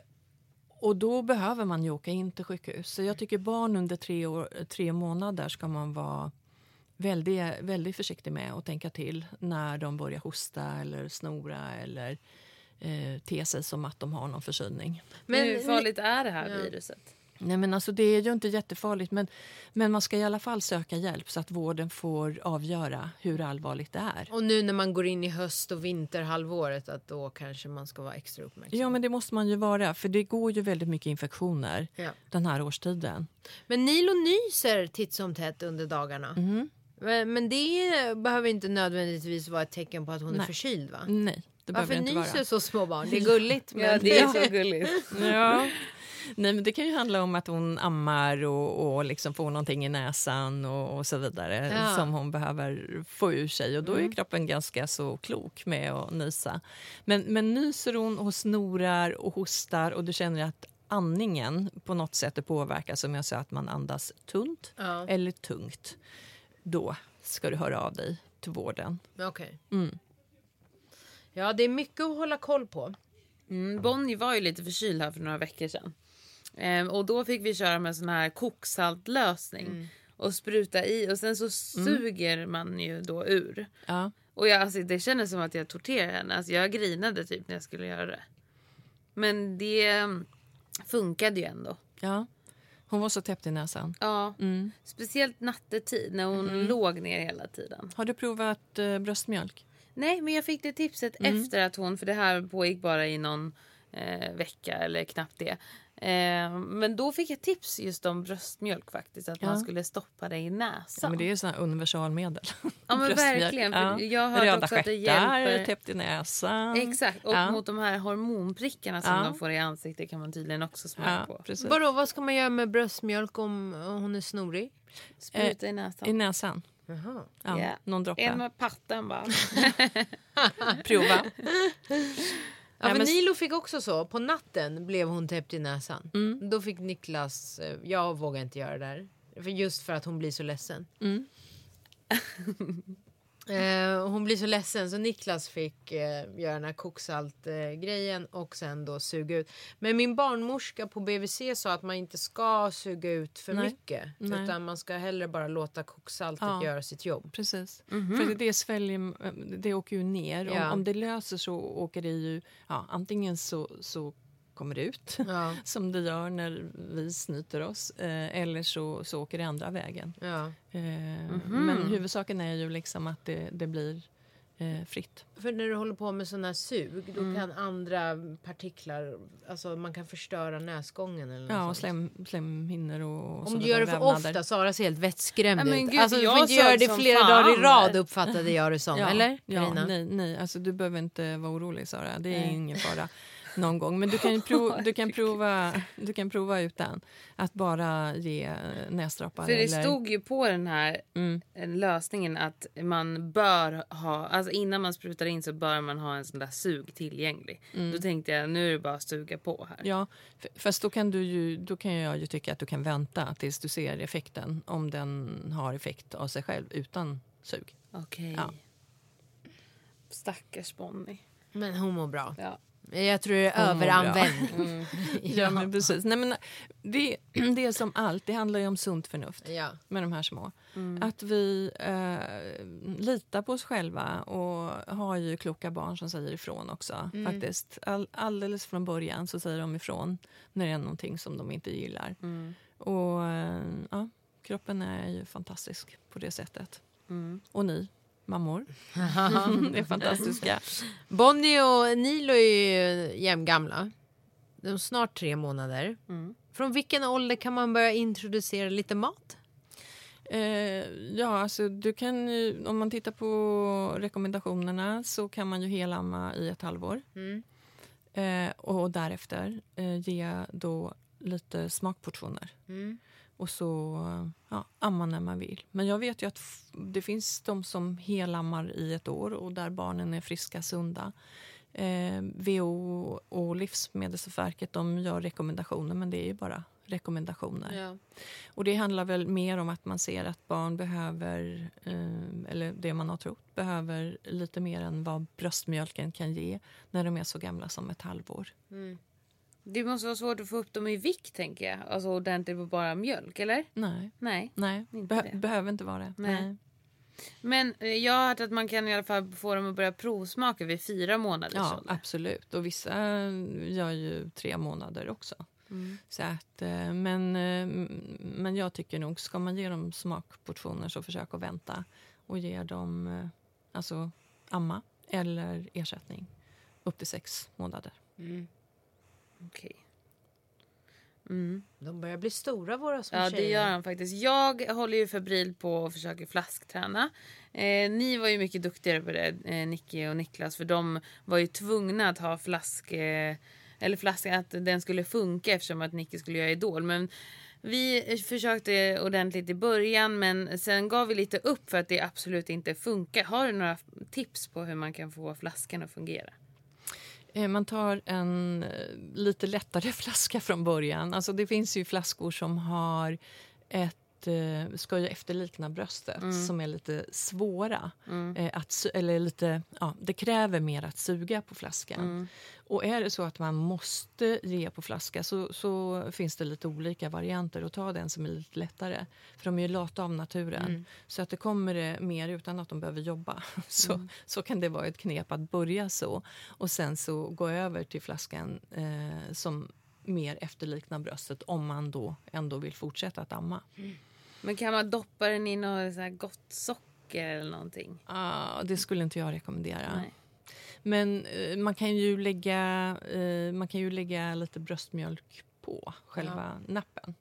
och då behöver man ju åka in till sjukhus. Så jag tycker barn under tre, år, tre månader ska man vara väldigt, väldigt försiktig med och tänka till när de börjar hosta eller snora eller eh, te sig som att de har någon förkylning. Men hur farligt är det här Ja. viruset? Nej, men alltså, det är ju inte jättefarligt men, men man ska i alla fall söka hjälp så att vården får avgöra hur allvarligt det är. Och nu när man går in i höst och vinterhalvåret att då kanske man ska vara extra uppmärksam. Ja, men det måste man ju vara för det går ju väldigt mycket infektioner Ja. den här årstiden. Men Nilo nyser titt som tätt under dagarna. Mhm. Men, men det behöver inte nödvändigtvis vara ett tecken på att hon är Nej. förkyld va? Nej, det Varför nyser så små barn? Det är gulligt. Men Ja, det är så gulligt. Ja. Nej, men det kan ju handla om att hon ammar och, och liksom får någonting i näsan och, och så vidare Ja. som hon behöver få ur sig. Och Då är kroppen ganska så klok med att nysa. Men, men nyser hon och snorar och hostar och du känner att andningen på något sätt är påverkad, som jag sa, att man andas tunt Ja. eller tungt, då ska du höra av dig till vården. Okej. Mm. Ja, det är mycket att hålla koll på. Mm, Bonnie var ju lite förkyld här för några veckor sedan. Ehm, och då fick vi köra med sån här koksaltlösning. Och spruta i och sen så suger man ju då ur. Ja. Och jag, alltså, det kändes som att jag torterade henne. Alltså, jag grinade typ när jag skulle göra det. Men det mm, funkade ju ändå. Ja. Hon var så täppt i näsan. Ja, Mm. speciellt nattetid när hon låg ner hela tiden. Har du provat eh, bröstmjölk? Nej, men jag fick det tipset efter att hon, för det här pågick bara i någon eh, vecka eller knappt det. Eh, men då fick jag tips just om bröstmjölk faktiskt. Att Ja. man skulle stoppa det i näsan. Ja, men det är ju sådana universalmedel. Ja, men verkligen, för jag har hört Röda också att det hjälper- täppt i näsan. Exakt, och Ja. mot de här hormonprickarna som Ja. de får i ansiktet kan man tydligen också smörja Ja, på. precis. Vadå, vad ska man göra med bröstmjölk om hon är snorig? Spruta i näsan. I näsan. Jaha. Ja, Ja. Någon droppe. En med patten bara. Prova. Ja, men Nilo fick också så. På natten blev hon täppt i näsan. Mm. Då fick Niklas, eh, jag vågar inte göra det där. För just för att hon blir så ledsen. Mm. Eh, hon blir så ledsen så Niklas fick eh, göra den här koksalt-grejen och sen då suga ut. Men min barnmorska på BVC sa att man inte ska suga ut för Nej. mycket. Nej. Utan man ska hellre bara låta koksaltet Ja. göra sitt jobb. Precis. För det, det, sväljer, det åker ju ner. Ja. Om, om det löser så åker det ju... Ja, antingen så, så kommer ut, Ja. som det gör när vi snyter oss. Eh, eller så, så åker det andra vägen. Ja. Eh, Men huvudsaken är ju liksom att det, det blir eh, fritt. För när du håller på med sådana här sug då Mm. kan andra partiklar, alltså man kan förstöra näsgången eller något Ja, och slem, slemhinnor och, Om du gör det för vävnader. ofta Sara ser helt vettskrämd ut. gud, alltså du jag får inte göra det flera fan dagar i rad uppfattade jag det som. Ja, eller ja, Carina? nej, nej, alltså du behöver inte vara orolig Sara. Det är ingen fara någon gång. Men du kan, ju prova, du, kan prova, du kan prova utan att bara ge eh, näsdroppar. För det eller, stod ju på den här Mm. eh, lösningen att man bör ha, alltså innan man sprutar in så bör man ha en sån där sug tillgänglig. Då tänkte jag nu är det bara att suga på här. Mm. Ja, fast då kan, du ju, då kan jag ju tycka att du kan vänta tills du ser effekten. Om den har effekt av sig själv utan sug. Okej. Ja. Stackars Bonnie. Men hon mår bra. Ja. Jag tror det är Hon mår bra. överanvändning. Ja, men precis. Nej, men det, det är som allt, det handlar ju om sunt förnuft. Ja. med de här små. Att vi eh, litar på oss själva och har ju kloka barn som säger ifrån också. faktiskt. All, alldeles från början så säger de ifrån när det är någonting som de inte gillar. Och eh, ja, kroppen är ju fantastisk på det sättet. Och ni, mammor, är fantastiska. Bonnie och Nilo är ju jämngamla. De är snart tre månader. Från vilken ålder kan man börja introducera lite mat? Eh, ja, alltså du kan ju, om man tittar på rekommendationerna så kan man ju helamma i ett halvår. Eh, och därefter eh, ge då lite smakportioner. Och så ja, amma när man vill. Men jag vet ju att det finns de som helammar i ett år och där barnen är friska, sunda. Eh, WHO och Livsmedelsverket de gör rekommendationer men det är ju bara rekommendationer. Och det handlar väl mer om att man ser att barn behöver, eh, eller det man har trott, behöver lite mer än vad bröstmjölken kan ge när de är så gamla som ett halvår. Det måste vara svårt att få upp dem i vikt tänker jag. Alltså ordentligt på bara mjölk eller? Nej, Nej. nej. Inte Beh- det. behöver inte vara det. Nej. Nej. Men eh, jag har hört att man kan i alla fall få dem att börja provsmaka vid fyra månaders Ja, ålder. absolut. Och vissa gör ju tre månader också. Mm. Så att, eh, men, eh, men jag tycker nog, ska man ge dem smakportioner så försök att vänta och ge dem eh, alltså, amma eller ersättning upp till sex månader. Okej. De börjar bli stora våra små Ja det tjejer. gör han faktiskt. Jag håller ju febril på och försöker flaskträna. Eh, ni var ju mycket duktigare på det, eh, Nicky och Niklas, för de var ju tvungna att ha flask, eh, eller flaska, att den skulle funka eftersom att Nicky skulle göra Idol. Men vi försökte ordentligt i början men sen gav vi lite upp för att det absolut inte funkar. Har du några tips på hur man kan få flaskan att fungera? Eh, man tar en eh, lite lättare flaska från början. Alltså det finns ju flaskor som har ett eh, ska ju efterlikna bröstet som är lite svåra. Eh, att, eller lite, ja, det kräver mer att suga på flaskan. Och är det så att man måste ge på flaska så, så finns det lite olika varianter. Och ta den som är lite lättare. För de är ju lata av naturen. Så att det kommer det mer utan att de behöver jobba. Så, så kan det vara ett knep att börja så. Och sen så gå över till flaskan eh, som mer efterliknar bröstet om man då ändå vill fortsätta att amma. Men kan man doppa den i något så här gott socker eller någonting? Ah, det skulle inte jag rekommendera. Nej. Men eh, man kan ju lägga, eh, man kan ju lägga lite bröstmjölk på själva nappen.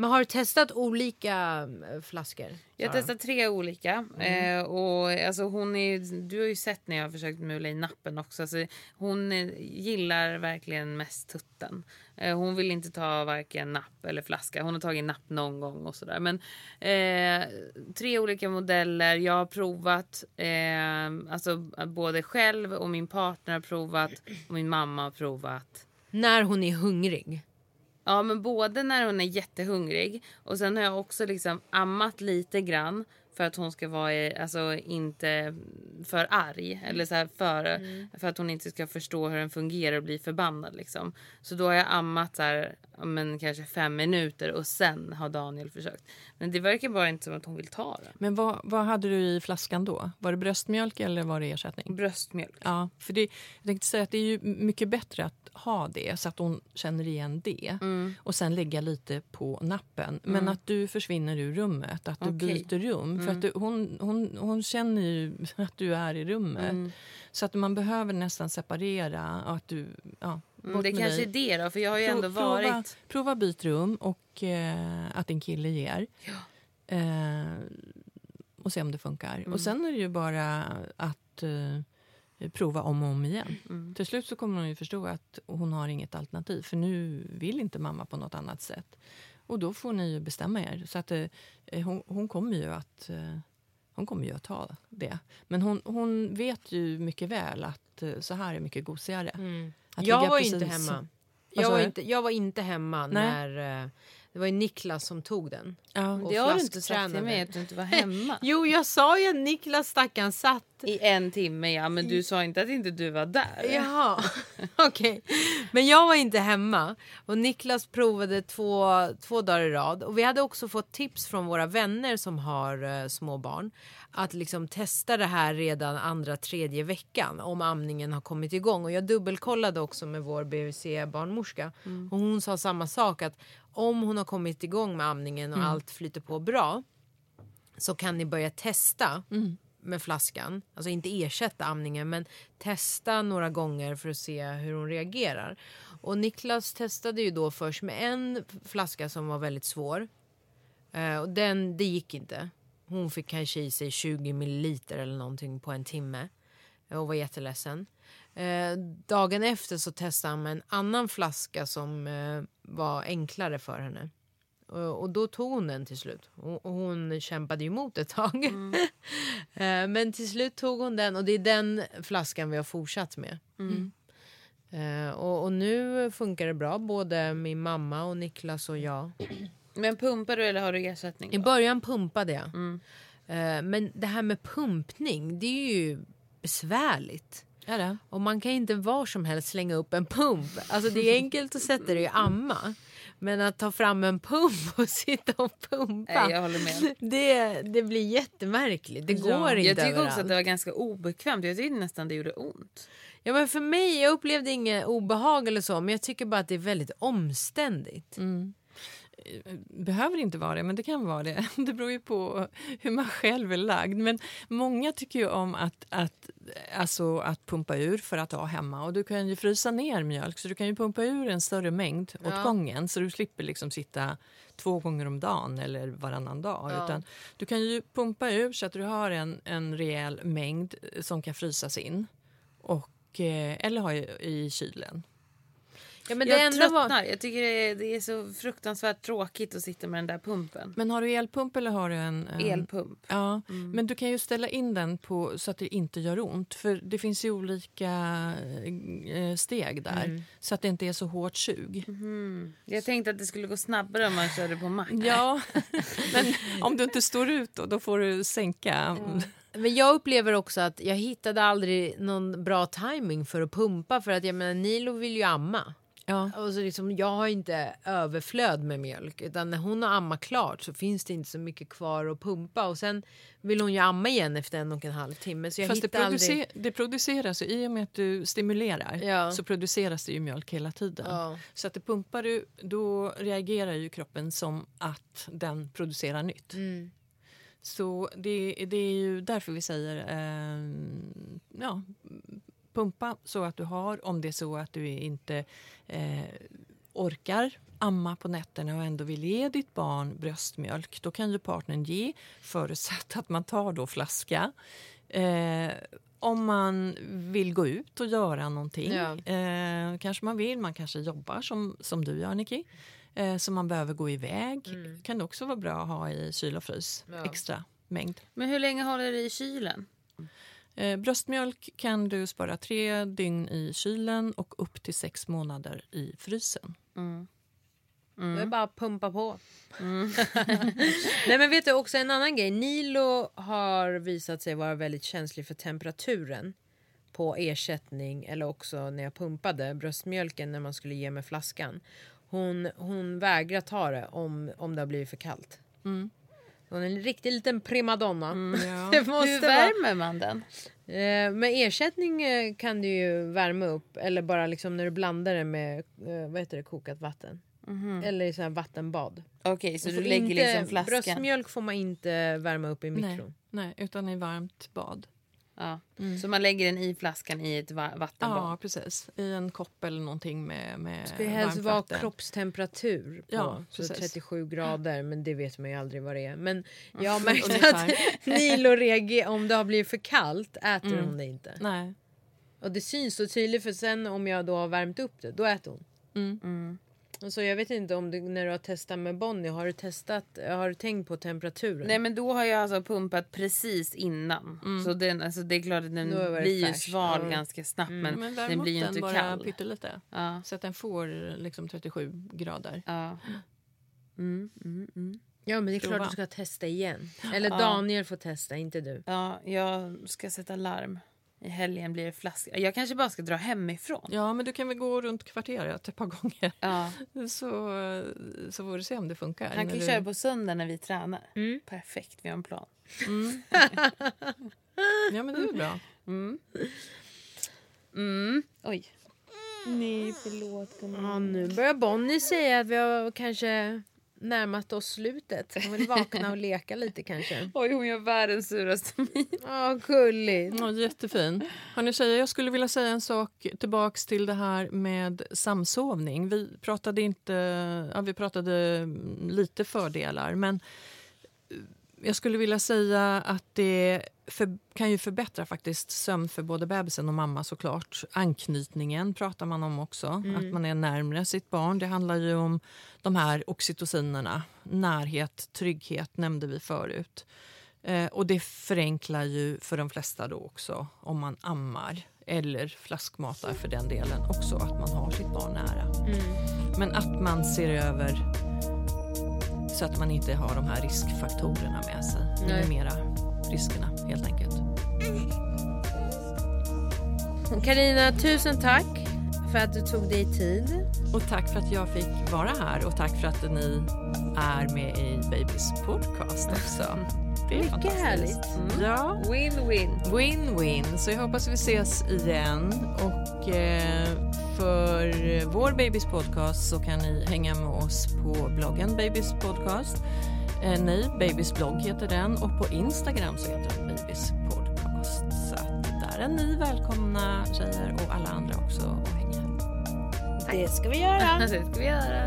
Men har du testat olika eh, flaskor? Jag har Sara? testat tre olika. Mm. Eh, och alltså hon är, du har ju sett när jag har försökt mula i nappen också. Alltså, hon eh, gillar verkligen mest tutten. Eh, hon vill inte ta varken napp eller flaska. Hon har tagit napp någon gång och sådär. Men eh, tre olika modeller. Jag har provat. Eh, alltså både själv och min partner har provat. Och min mamma har provat. När hon är hungrig. Ja men både när hon är jättehungrig och sen har jag också liksom ammat lite grann för att hon ska vara alltså, inte för arg eller så här för, för att hon inte ska förstå hur den fungerar och bli förbannad liksom. Så då har jag ammat så här, men kanske fem minuter och sen har Daniel försökt. Men det verkar bara inte som att hon vill ta den. Men vad, vad hade du i flaskan då? Var det bröstmjölk eller var det ersättning? Bröstmjölk. Ja, för det, jag tänkte säga att det är ju mycket bättre att ha det så att hon känner igen det Mm. och sen lägga lite på nappen. Men att du försvinner ur rummet, att du. Mm. byter rum. För att du, hon, hon, hon känner ju att du är i rummet. Mm. Så att man behöver nästan separera och att du... Ja, Mm, det kanske dig. är det då för jag har ju Pro- ändå prova, varit. Prova byt rum och eh, att din kille ger. Eh, och se om det funkar. Mm. Och sen är det ju bara att eh, prova om och om igen. Mm. Till slut så kommer hon ju förstå att hon har inget alternativ. För nu vill inte mamma på något annat sätt. Och då får ni ju bestämma er. Så att, eh, hon, hon kommer ju att eh, hon kommer ju att ta det. Men hon, hon vet ju mycket väl att eh, så här är mycket gosigare. Att Jag var precis- inte hemma. Jag var inte, jag var inte hemma Nej. när... Det var ju Niklas som tog den. Ja. Och Det har du inte sagt till mig att du inte var hemma. Jo, jag sa ju att Niklas stackaren satt... I en timme ja men du sa inte att inte du var där. Jaha, okej. Men jag var inte hemma. Och Niklas provade två, två dagar i rad. Och vi hade också fått tips från våra vänner som har eh, små barn. Att liksom testa det här redan andra, tredje veckan. Om amningen har kommit igång. Och jag dubbelkollade också med vår BVC-barnmorska. Och hon sa samma sak. Att om hon har kommit igång med amningen och allt flyter på bra. Så kan ni börja testa med flaskan. Alltså inte ersätta amningen men testa några gånger för att se hur hon reagerar. Och Niklas testade ju då först med en flaska som var väldigt svår. Eh, och den, det gick inte. Hon fick kanske i sig 20 milliliter eller någonting på en timme. Och var jätteledsen. Eh, dagen efter så testade han med en annan flaska som eh, var enklare för henne. Och, och då tog hon den till slut. Och, och hon kämpade emot ett tag. Eh, Men till slut tog hon den och det är den flaskan vi har fortsatt med. Eh, och, och nu funkar det bra, både min mamma och Niklas och jag. Men pumpar du eller har du ersättning? I då? början pumpade jag. Eh, Men det här med pumpning, det är ju besvärligt. Är det? Och man kan inte var som helst slänga upp en pump. Alltså det är enkelt att sätta det i amma. Men att ta fram en pump och sitta och pumpa. Nej, jag håller med. Det, det blir jättemärkligt. Det går inte Jag tycker överallt. också att det var ganska obekvämt. Jag tyckte nästan det gjorde ont. Ja, men för mig, jag upplevde inget obehag eller så, men jag tycker bara att det är väldigt omständigt. Behöver inte vara det, men det kan vara det. Det beror ju på hur man själv är lagd. Men många tycker ju om att, att, alltså att pumpa ur för att ha hemma. Och Du kan ju frysa ner mjölk, så du kan ju pumpa ur en större mängd åt Ja. gången så du slipper liksom sitta två gånger om dagen eller varannan dag. Ja. Utan du kan ju pumpa ur så att du har en, en rejäl mängd som kan frysas in. Och, eh, eller ha i, i kylen. Ja, men det jag enda tröttnar. var... Jag tycker det är, det är så fruktansvärt tråkigt att sitta med den där pumpen. Men har du elpump eller har du en... en Elpump. Ja, men du kan ju ställa in den på så att det inte gör ont. För det finns ju olika eh, steg där. Så att det inte är så hårt sug. Jag tänkte att det skulle gå snabbare om man körde på max. Ja, men om du inte står ut då, då får du sänka. Men jag upplever också att jag hittade aldrig någon bra timing för att pumpa för att jag menar Nilo vill ju amma. Ja. Och så liksom, jag har inte överflöd med mjölk utan när hon har ammat klart så finns det inte så mycket kvar att pumpa och sen vill hon ju amma igen efter en och en halv timme så jag Fast det, producer, aldrig... det produceras i och med att du stimulerar Ja. så produceras det ju mjölk hela tiden. Ja. Så att det pumpar du, då reagerar ju kroppen som att den producerar nytt. Mm. Så det, det är ju därför vi säger eh, ja, pumpa så att du har, om det är så att du inte eh, orkar amma på nätterna och ändå vill ge ditt barn bröstmjölk då kan ju partnern ge, förutsatt att man tar då flaska. Eh, om man vill gå ut och göra någonting. Ja. Eh, kanske man vill, man kanske jobbar som, som du gör Nicky. Eh, så man behöver gå iväg. kan det också vara bra att ha i kyl och frys. Ja. Extra mängd. Men hur länge håller det i kylen? Eh, bröstmjölk kan du spara tre dygn i kylen och upp till sex månader i frysen. Det är bara att pumpa på. Nej men vet du också en annan grej. Nilo har visat sig vara väldigt känslig för temperaturen på ersättning eller också när jag pumpade bröstmjölken när man skulle ge mig flaskan. Hon, hon vägrar ta det om, om det har blivit för kallt. Hon är en riktig liten primadonna. det måste Hur värmer man den? Eh, med ersättning eh, kan du ju värma upp eller bara liksom när du blandar det med eh, vad heter det, kokat vatten. Eller i här vattenbad. Okej, så Du lägger inte- liksom flaskan? Bröstmjölk får man inte värma upp i Nej, mikron. nej, utan i varmt bad. Ja. Så man lägger den i flaskan i ett va- vattenbad? Ja, precis. I en kopp eller någonting med, med Det ska ju helst varmt vara vatten. kroppstemperatur på Ja, så precis. 37 grader men det vet man ju aldrig vad det är. Men jag har märkt att Nilo reagerar om det har blivit för kallt äter hon det inte. Nej. Och det syns så tydligt för sen om jag då har värmt upp det då äter hon. Mm. Och så jag vet inte om du när du har testat med Bonnie har du testat har du tänkt på temperaturen? Nej men då har jag alltså pumpat precis innan. Så den, alltså, det är klart att den blir ju sval Ja. ganska snabbt men, Men den blir ju den inte bara kall. pyttelite. Ja. Så att den får liksom 37 grader. Ja. Mm, mm, mm. Ja men det är klart Prova. du ska testa igen. Eller Ja. Daniel får testa, inte du. ja, jag ska sätta larm. I helgen blir det flaska. Jag kanske bara ska dra hemifrån. Ja, men du kan väl gå runt kvarteret ett par gånger Ja. så, så får du se om det funkar. Han kan du... köra på söndag när vi tränar. Mm. Perfekt, vi har en plan. Ja, men det är bra. Mm. Oj. Nej, förlåt. Ja, nu börjar Bonnie säga att vi har kanske närmat oss slutet. Hon vill vakna och leka lite kanske. Oj, hon gör världens suraste min. Ja, gulligt. Ja, jättefin. Hörrni tjejer, jag skulle vilja säga en sak tillbaks till det här med samsovning. Vi pratade inte, ja, vi pratade lite fördelar, men jag skulle vilja säga att det för, kan ju förbättra faktiskt sömn för både bebisen och mamma såklart. Anknytningen pratar man om också, att man är närmre sitt barn. Det handlar ju om de här oxytocinerna. Närhet, trygghet nämnde vi förut. Eh, och det förenklar ju för de flesta då också om man ammar eller flaskmatar för den delen också, att man har sitt barn nära. Men att man ser över så att man inte har de här riskfaktorerna med sig. Minimera riskerna helt enkelt. Karina, tusen tack för att du tog dig tid. Och tack för att jag fick vara här och tack för att ni är med i Babys podcast också. Det är Mycket härligt. Ja. Win-win. Win-win. Så jag hoppas vi ses igen. Och eh, för vår Babys podcast så kan ni hänga med oss på bloggen Babys podcast. Eh, nej, Babys blogg heter den och på Instagram så heter den Babys podcast. Så att där är ni välkomna tjejer och alla andra också att hänga. Det ska vi göra. Det ska vi göra.